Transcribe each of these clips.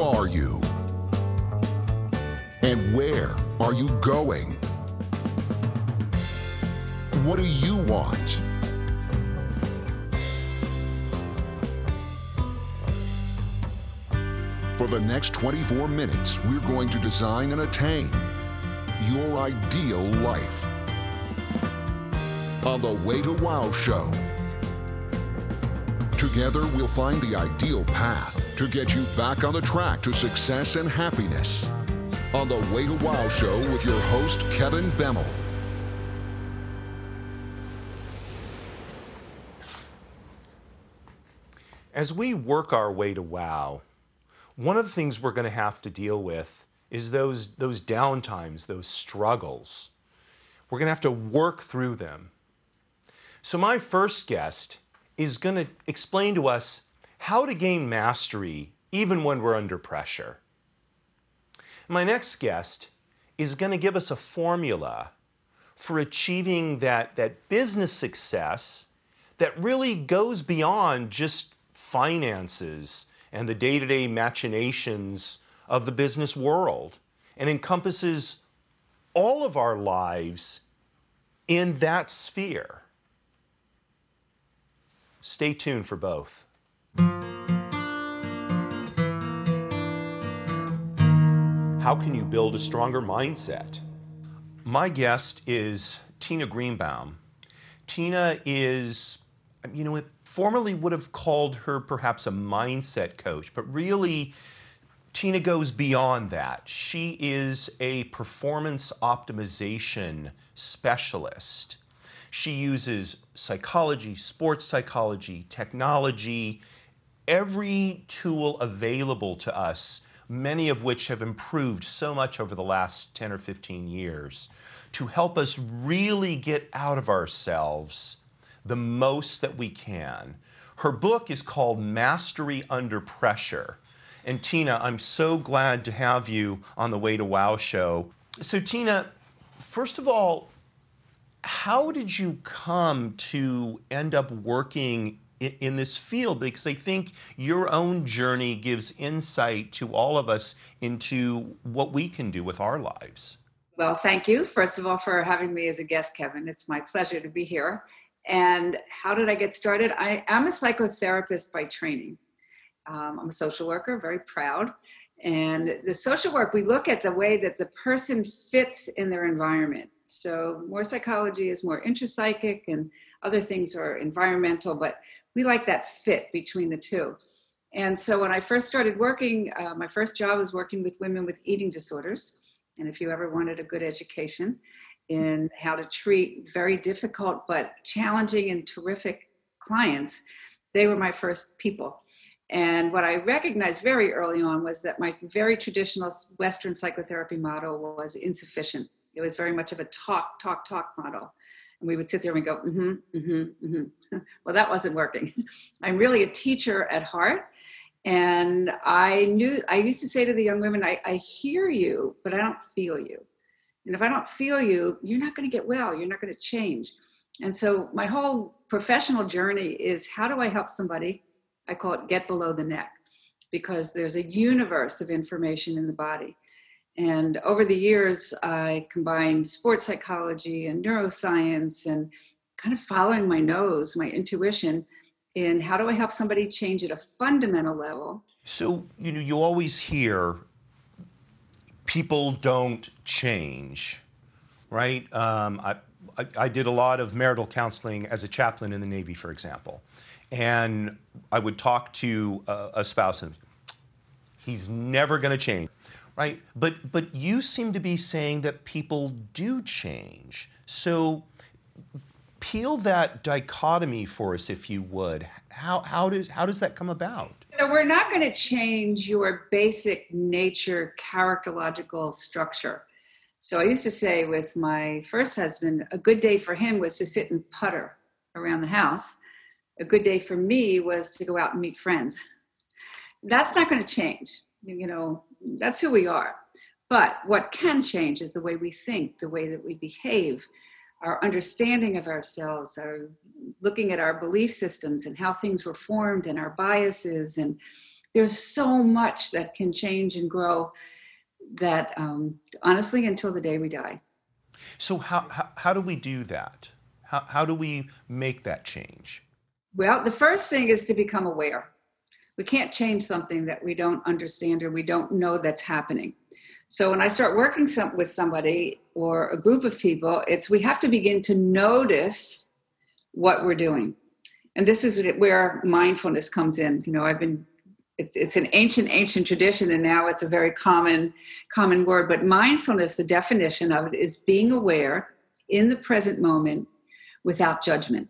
Who are you? And where are you going? What do you want? For the next 24 minutes, we're going to design and attain your ideal life. On the Way to Wow show. Together, we'll find the ideal path to get you back on the track to success and happiness. On the Way to Wow show with your host, Kevin Bemmel. As we work our way to wow, one of the things we're going to have to deal with is those, those downtimes, those struggles. We're going to have to work through them. So, my first guest is going to explain to us how to gain mastery even when we're under pressure. My next guest is going to give us a formula for achieving that, that business success that really goes beyond just finances and the day to day machinations of the business world and encompasses all of our lives in that sphere. Stay tuned for both. How can you build a stronger mindset? My guest is Tina Greenbaum. Tina is, you know, it formerly would have called her perhaps a mindset coach, but really, Tina goes beyond that. She is a performance optimization specialist. She uses psychology, sports psychology, technology, every tool available to us, many of which have improved so much over the last 10 or 15 years, to help us really get out of ourselves the most that we can. Her book is called Mastery Under Pressure. And Tina, I'm so glad to have you on the Way to Wow show. So, Tina, first of all, how did you come to end up working in this field because I think your own journey gives insight to all of us into what we can do with our lives. Well, thank you, first of all, for having me as a guest, Kevin. It's my pleasure to be here. And how did I get started? I am a psychotherapist by training. Um, I'm a social worker, very proud. And the social work, we look at the way that the person fits in their environment. So, more psychology is more intrapsychic, and other things are environmental, but we like that fit between the two. And so, when I first started working, uh, my first job was working with women with eating disorders. And if you ever wanted a good education in how to treat very difficult but challenging and terrific clients, they were my first people. And what I recognized very early on was that my very traditional Western psychotherapy model was insufficient it was very much of a talk, talk, talk model. And we would sit there and go, mm-hmm, mm-hmm, mm-hmm. well, that wasn't working. I'm really a teacher at heart. And I knew, I used to say to the young women, I, I hear you, but I don't feel you. And if I don't feel you, you're not going to get well. You're not going to change. And so my whole professional journey is how do I help somebody? I call it get below the neck because there's a universe of information in the body. And over the years, I combined sports psychology and neuroscience and kind of following my nose, my intuition, in how do I help somebody change at a fundamental level. So, you know, you always hear people don't change, right? Um, I, I, I did a lot of marital counseling as a chaplain in the Navy, for example. And I would talk to a, a spouse and he's never going to change right? But but you seem to be saying that people do change. So peel that dichotomy for us, if you would. How how does how does that come about? So we're not going to change your basic nature characterological structure. So I used to say with my first husband, a good day for him was to sit and putter around the house. A good day for me was to go out and meet friends. That's not going to change. You know, that's who we are. But what can change is the way we think, the way that we behave, our understanding of ourselves, our looking at our belief systems and how things were formed and our biases. And there's so much that can change and grow that um, honestly until the day we die. So how, how, how do we do that? How, how do we make that change? Well the first thing is to become aware we can't change something that we don't understand or we don't know that's happening. So when i start working some, with somebody or a group of people it's we have to begin to notice what we're doing. And this is where mindfulness comes in. You know i've been it's an ancient ancient tradition and now it's a very common common word but mindfulness the definition of it is being aware in the present moment without judgment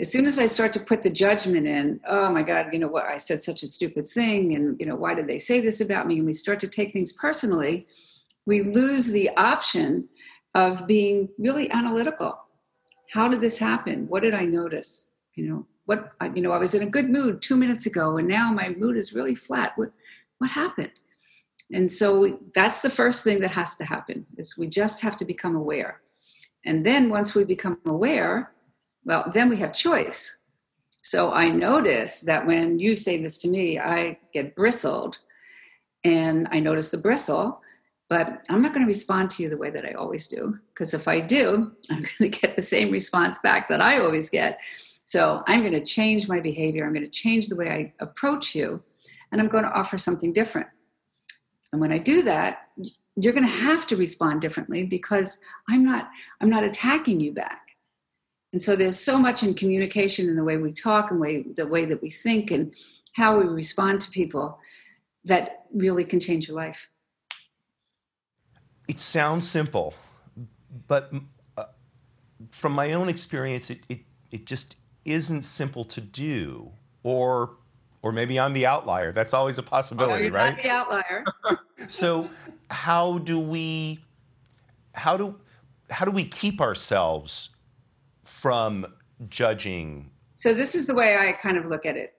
as soon as i start to put the judgment in oh my god you know what? I said such a stupid thing and you know why did they say this about me? And we start to take things personally we lose the option of being really analytical. How did this happen? What did i notice? You know what you know i was in a good mood two minutes ago and now my mood is really flat. What what happened? And so that's the first thing that has to happen is we just have to become aware. And then once we become aware well then we have choice so i notice that when you say this to me i get bristled and i notice the bristle but i'm not going to respond to you the way that i always do because if i do i'm going to get the same response back that i always get so I'm going to change my behavior. I'm going to change the way I approach you, and I'm going to offer something different. And when I do that, you're going to have to respond differently because I'm not I'm not attacking you back. And so there's so much in communication and the way we talk and way the way that we think and how we respond to people that really can change your life. It sounds simple, but uh, from my own experience, it, it, it just isn't simple to do or or maybe I'm the outlier. That's always a possibility, oh, right? the outlier. so how do we how do how do we keep ourselves from judging? So this is the way I kind of look at it.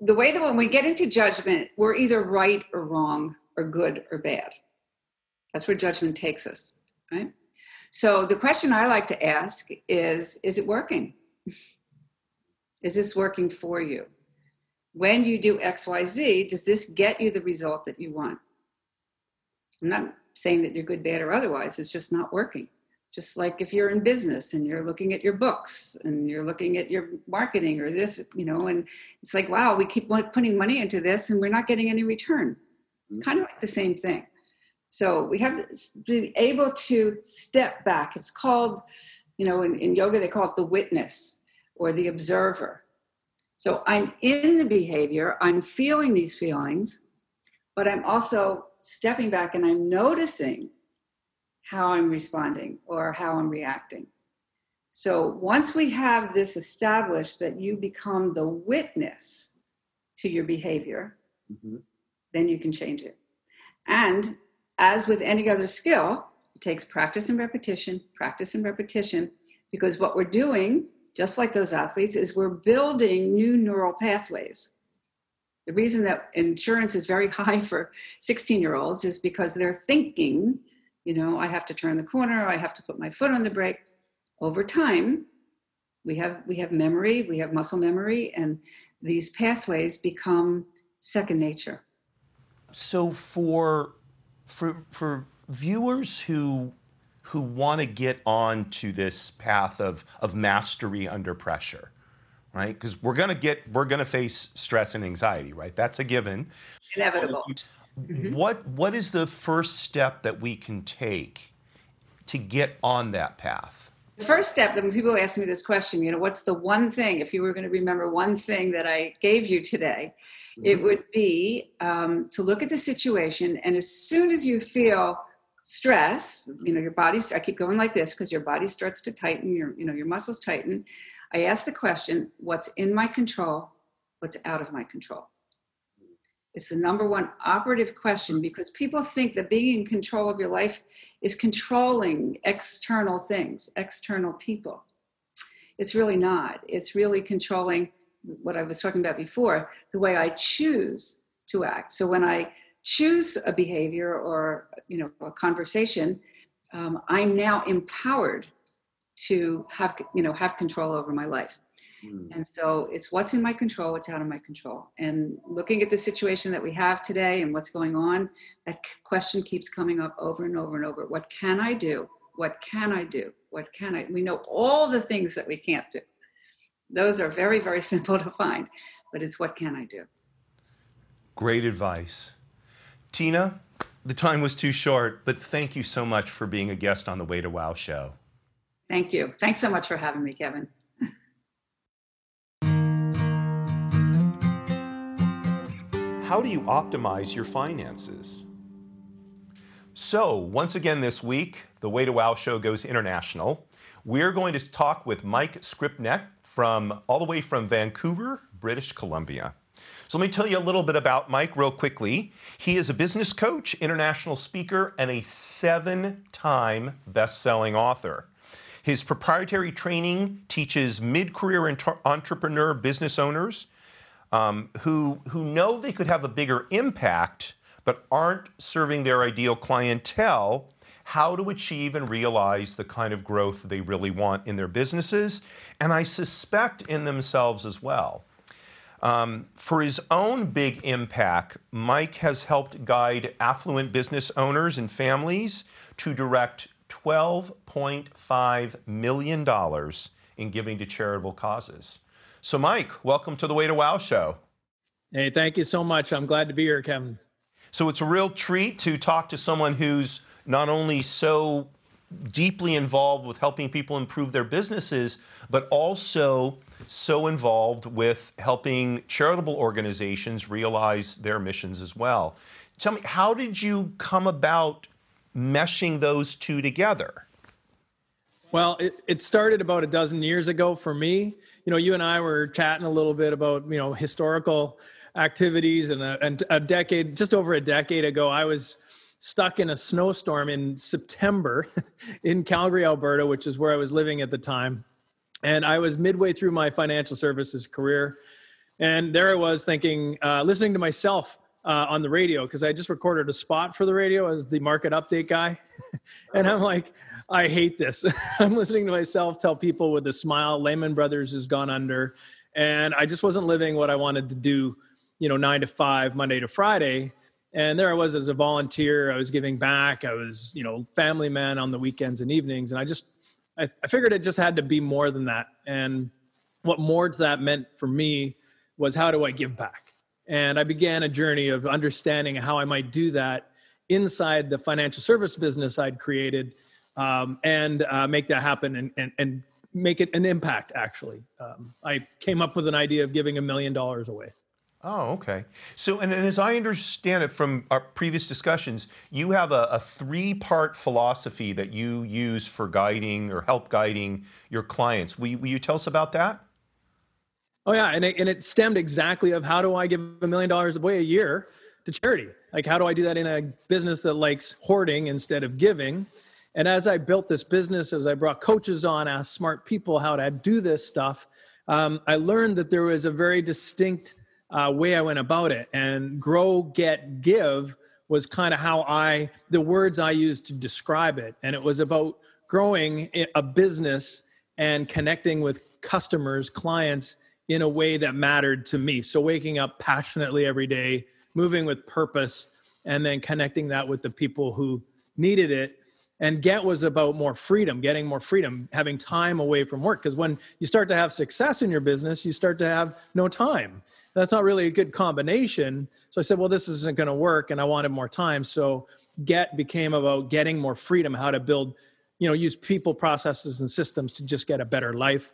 The way that when we get into judgment, we're either right or wrong or good or bad. That's where judgment takes us, right? So the question I like to ask is is it working? Is this working for you? When you do XYZ, does this get you the result that you want? I'm not saying that you're good, bad, or otherwise, it's just not working. Just like if you're in business and you're looking at your books and you're looking at your marketing or this, you know, and it's like, wow, we keep putting money into this and we're not getting any return. Mm-hmm. Kind of like the same thing. So we have to be able to step back. It's called, you know, in, in yoga, they call it the witness or the observer. So I'm in the behavior, I'm feeling these feelings, but I'm also stepping back and I'm noticing how I'm responding or how I'm reacting. So once we have this established that you become the witness to your behavior, mm-hmm. then you can change it. And as with any other skill, it takes practice and repetition, practice and repetition, because what we're doing just like those athletes, is we're building new neural pathways. The reason that insurance is very high for 16 year olds is because they're thinking, you know, I have to turn the corner, I have to put my foot on the brake. Over time, we have we have memory, we have muscle memory, and these pathways become second nature. So for for for viewers who who want to get on to this path of, of mastery under pressure right because we're going to get we're going to face stress and anxiety right that's a given inevitable mm-hmm. what what is the first step that we can take to get on that path the first step when people ask me this question you know what's the one thing if you were going to remember one thing that i gave you today mm-hmm. it would be um, to look at the situation and as soon as you feel stress you know your body's i keep going like this because your body starts to tighten your you know your muscles tighten i ask the question what's in my control what's out of my control it's the number one operative question because people think that being in control of your life is controlling external things external people. It's really not. It's really controlling what i was talking about before the way i choose to act. So when i choose a behavior or you know a conversation um, i'm now empowered to have you know have control over my life Mm. And so it's what's in my control, what's out of my control. And looking at the situation that we have today and what's going on, that question keeps coming up over and over and over. What can I do? What can I do? What can I? We know all the things that we can't do. Those are very, very simple to find, but it's what can I do? Great advice. Tina, the time was too short, but thank you so much for being a guest on the Way to Wow show. Thank you. Thanks so much for having me, Kevin. How do you optimize your finances? So, once again this week, the Way to Wow show goes international. We're going to talk with Mike Skrypnek from all the way from Vancouver, British Columbia. So let me tell you a little bit about Mike real quickly. He is a business coach, international speaker, and a seven-time best-selling author. His proprietary training teaches mid-career entrepreneur business owners um, who, who know they could have a bigger impact but aren't serving their ideal clientele how to achieve and realize the kind of growth they really want in their businesses, and I suspect in themselves as well. Um, for his own big impact, Mike has helped guide affluent business owners and families to direct $12.5 million in giving to charitable causes. So, Mike, welcome to the Way to Wow show. Hey, thank you so much. I'm glad to be here, Kevin. So, it's a real treat to talk to someone who's not only so deeply involved with helping people improve their businesses, but also so involved with helping charitable organizations realize their missions as well. Tell me, how did you come about meshing those two together? Well, it, it started about a dozen years ago for me. You know, you and I were chatting a little bit about, you know, historical activities and a, and a decade, just over a decade ago, I was stuck in a snowstorm in September in Calgary, Alberta, which is where I was living at the time. And I was midway through my financial services career. And there I was thinking, uh, listening to myself uh, on the radio, because I just recorded a spot for the radio as the market update guy. and I'm like, I hate this. I'm listening to myself tell people with a smile, Lehman Brothers has gone under. And I just wasn't living what I wanted to do, you know, nine to five, Monday to Friday. And there i was as a volunteer. I was giving back. I was you know family man on the weekends and evenings. And i just I, I, figured it just had to be more than that. And what more to that meant for me was how do i give back? And i began a journey of understanding how i might do that inside the financial service business i'd created um, and uh, make that happen and, and, and make it an impact actually um, i came up with an idea of giving a million dollars away Oh, okay. So, and, and, as I understand it from our previous discussions, you have a, a three part philosophy that you use for guiding or help guiding your clients. Will you, will you tell us about that? Oh, yeah. And it, and it stemmed exactly of how do I give a million dollars away a year to charity? Like, how do I do that in a business that likes hoarding instead of giving? And as I built this business, as I brought coaches on, asked smart people how to do this stuff, um, I learned that there was a very distinct uh, way I went about it. And grow, get, give was kind of how I, the words I used to describe it. And it was about growing a business and connecting with customers, clients in a way that mattered to me. So waking up passionately every day, moving with purpose, and then connecting that with the people who needed it and get was about more freedom getting more freedom having time away from work because when you start to have success in your business you start to have no time that's not really a good combination. So I said, well, this isn't going to work, and I wanted more time. So get became about getting more freedom, how to build, you know, use people, processes, and systems to just get a better life.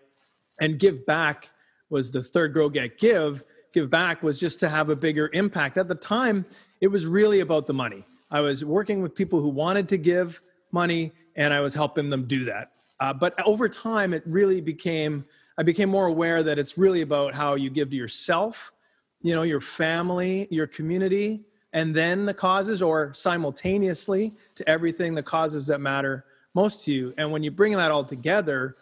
And give back was the third grow, get, give. Give back was just to have a bigger impact. At the time, it was really about the money. I was working with people who wanted to give money, and I was helping them do that. Uh, but over time, it really became I became more aware that it's really about how you give to yourself, you know, your family, your community, and then the causes, or simultaneously to everything, the causes that matter most to you. And when you bring that all together,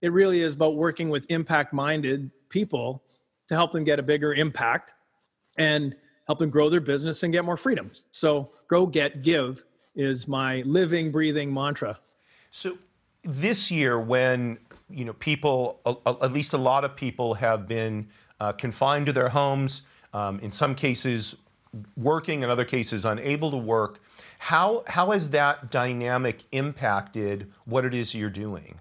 it really is about working with impact minded people to help them get a bigger impact and help them grow their business and get more freedoms. So, grow, get, give is my living, breathing mantra. So, this year, when you know, people, at least a lot of people, have been uh, confined to their homes. Um, in some cases, working, in other cases, unable to work. How how has that dynamic impacted what it is you're doing?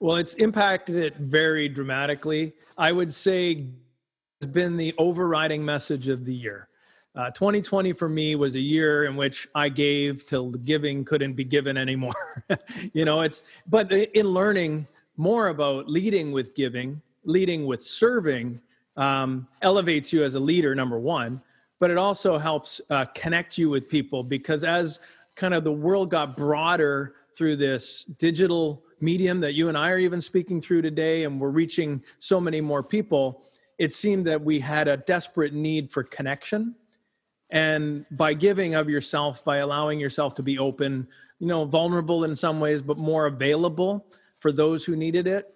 Well, it's impacted it very dramatically. I would say has been the overriding message of the year. Uh, 2020 for me was a year in which I gave till giving couldn't be given anymore. you know, it's but in learning more about leading with giving, leading with serving, um, elevates you as a leader. Number one, but it also helps uh, connect you with people because as kind of the world got broader through this digital medium that you and I are even speaking through today, and we're reaching so many more people it seemed that we had a desperate need for connection and by giving of yourself by allowing yourself to be open you know vulnerable in some ways but more available for those who needed it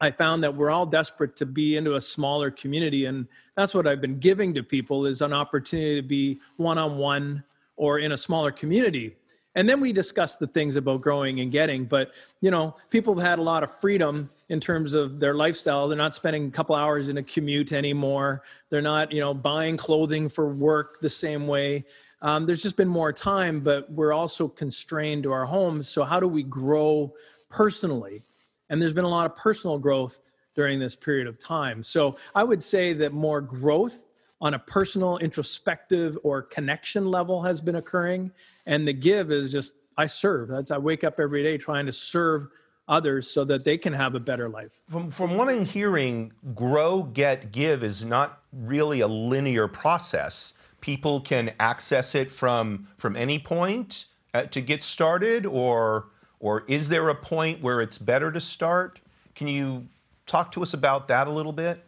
i found that we're all desperate to be into a smaller community. And that's what i've been giving to people is an opportunity to be one-on-one or in a smaller community and then we discuss the things about growing and getting but you know people have had a lot of freedom in terms of their lifestyle. They're not spending a couple hours in a commute anymore. They're not you know buying clothing for work the same way. Um, there's just been more time but we're also constrained to our homes. So how do we grow personally? And there's been a lot of personal growth during this period of time. So i would say that more growth on a personal introspective or connection level has been occurring. And the give is just i serve. That's i wake up every day trying to serve others so that they can have a better life. From, from what i'm hearing grow get give is not really a linear process. People can access it from from any point uh, to get started or or is there a point where it's better to start? Can you talk to us about that a little bit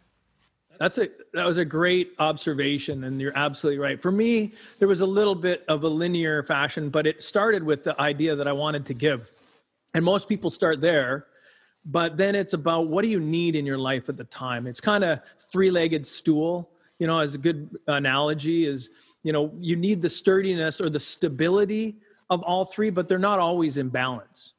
that's a that was a great observation, and you're absolutely right. For me, there was a little bit of a linear fashion, but it started with the idea that I wanted to give, and most people start there. But then it's about what do you need in your life at the time. It's kind of three-legged stool, you know, as a good analogy is, you know, you need the sturdiness or the stability of all three, but they're not always in balance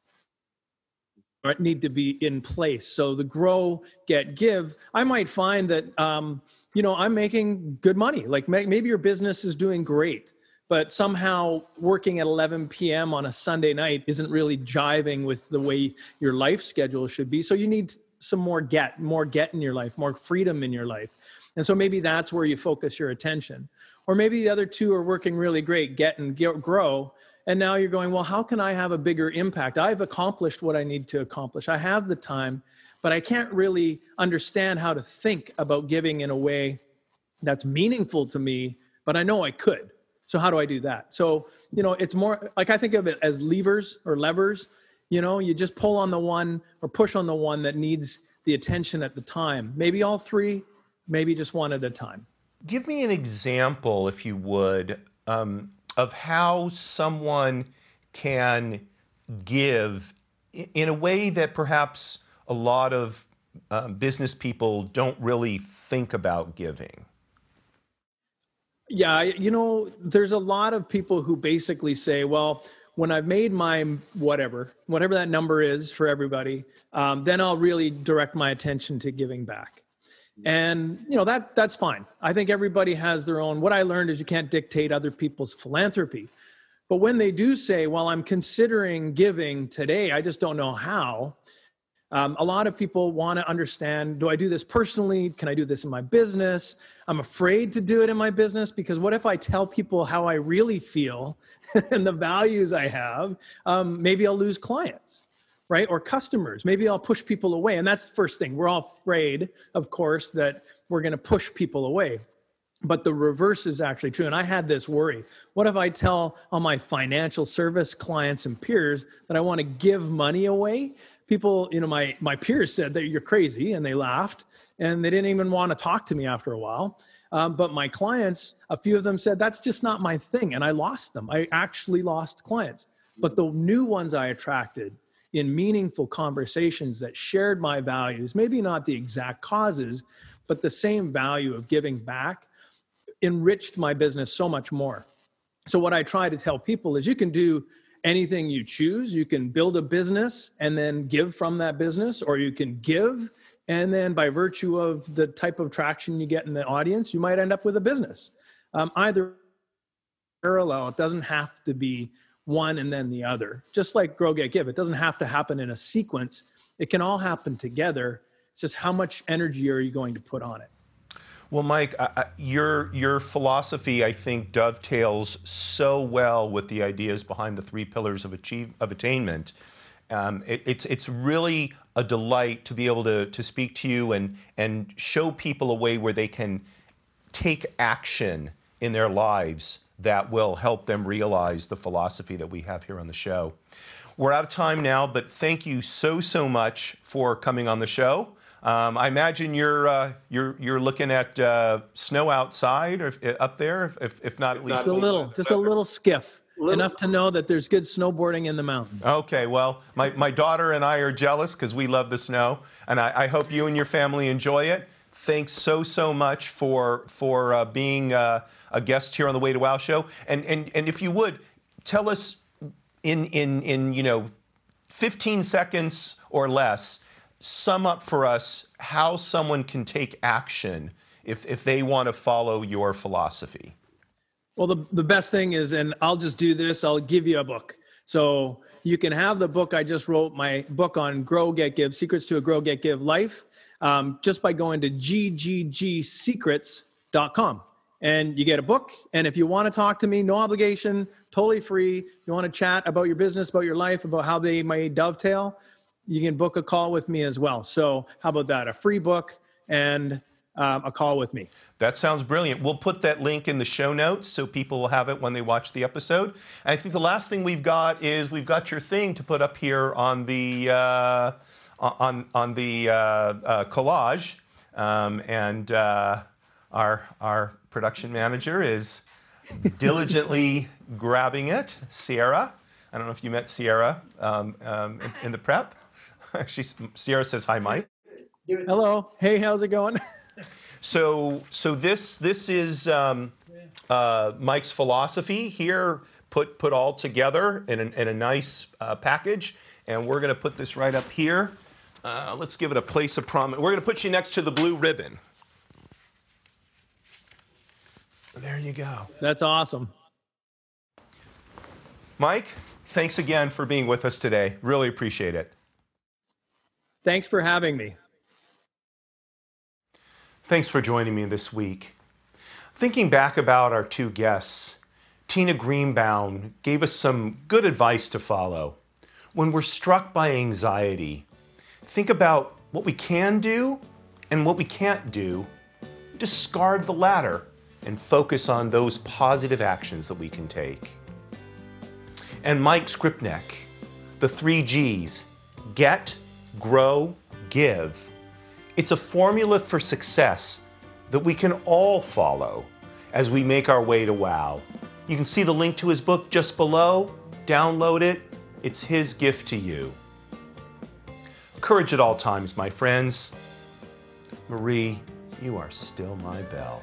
need to be in place. So the grow, get, give. I might find that um, you know I'm making good money. Like maybe your business is doing great, but somehow working at 11 p.m. on a Sunday night isn't really jiving with the way your life schedule should be. So you need some more get, more get in your life, more freedom in your life. And so maybe that's where you focus your attention. Or maybe the other two are working really great, get and grow, and now you're going, well, how can I have a bigger impact? I've accomplished what I need to accomplish. I have the time, but I can't really understand how to think about giving in a way that's meaningful to me, but I know I could. So how do I do that? So, you know, it's more like I think of it as levers or levers. You know, you just pull on the one or push on the one that needs the attention at the time. Maybe all three, maybe just one at a time. Give me an example, if you would, um, of how someone can give in a way that perhaps a lot of uh, business people don't really think about giving? Yeah, you know, there's a lot of people who basically say, well, when I've made my whatever, whatever that number is for everybody, um, then I'll really direct my attention to giving back and you know that that's fine. I think everybody has their own what i learned is you can't dictate other people's philanthropy. But when they do say well i'm considering giving today i just don't know how um, a lot of people want to understand do i do this personally? Can i do this in my business? I'm afraid to do it in my business because what if i tell people how i really feel and the values i have um, maybe i'll lose clients right? Or customers. Maybe I'll push people away. And that's the first thing. We're all afraid, of course, that we're going to push people away. But the reverse is actually true. And I had this worry. What if I tell all my financial service clients and peers that I want to give money away? People, you know, my, my peers said that you're crazy and they laughed and they didn't even want to talk to me after a while. Um, but my clients, a few of them said, that's just not my thing. And I lost them. I actually lost clients. But the new ones I attracted in meaningful conversations that shared my values, maybe not the exact causes, but the same value of giving back enriched my business so much more. So, what I try to tell people is you can do anything you choose. You can build a business and then give from that business, or you can give and then by virtue of the type of traction you get in the audience, you might end up with a business. Um, either parallel, it doesn't have to be one and then the other. Just like grow, get, give, it doesn't have to happen in a sequence. It can all happen together. It's just how much energy are you going to put on it? Well, Mike, your your philosophy, I think, dovetails so well with the ideas behind the three pillars of achieve of attainment. Um, it, it's it's really a delight to be able to to speak to you and and show people a way where they can take action in their lives that will help them realize the philosophy that we have here on the show. We're out of time now, but thank you so so much for coming on the show. Um, I imagine you're uh, you're you're looking at uh, snow outside or if, up there, if, if not at least just a little, just a little skiff, little, enough to know that there's good snowboarding in the mountains. Okay, well, my, my daughter and I are jealous because we love the snow, and I, I, hope you and your family enjoy it. Thanks so so much for for uh, being uh, a guest here on the Way to Wow show, and and and if you would tell us in in in you know 15 seconds or less sum up for us how someone can take action if, if they want to follow your philosophy? Well, the, the best thing is, and I'll just do this, I'll give you a book. So you can have the book I just wrote, my book on Grow, Get, Give Secrets to a Grow, Get, Give Life, um, just by going to gggsecrets.com. And you get a book. And if you want to talk to me, no obligation, totally free. You want to chat about your business, about your life, about how they may dovetail, you can book a call with me as well. So, how about that? A free book and um, a call with me. That sounds brilliant. We'll put that link in the show notes so people will have it when they watch the episode. And I think the last thing we've got is we've got your thing to put up here on the uh, on on the uh, uh, collage, um, and uh, our our production manager is diligently grabbing it. Sierra. I don't know if you met Sierra um, um, in, in the prep. She's Sierra says hi, Mike. Hello. Hey, how's it going? so, so this this is um, uh, Mike's philosophy here, put put all together in, in a nice uh, package, and we're going to put this right up here. Uh, let's give it a place of prominence. We're going to put you next to the blue ribbon. There you go. That's awesome. Mike, thanks again for being with us today. Really appreciate it. Thanks for having me. Thanks for joining me this week. Thinking back about our two guests, Tina Greenbaum gave us some good advice to follow. When we're struck by anxiety, think about what we can do and what we can't do. Discard the latter and focus on those positive actions that we can take. And Mike Skrypnek, the three G's get, grow, give. It's a formula for success that we can all follow as we make our way to WOW. You can see the link to his book just below. Download it. It's his gift to you. Courage at all times, my friends. Marie, you are still my belle.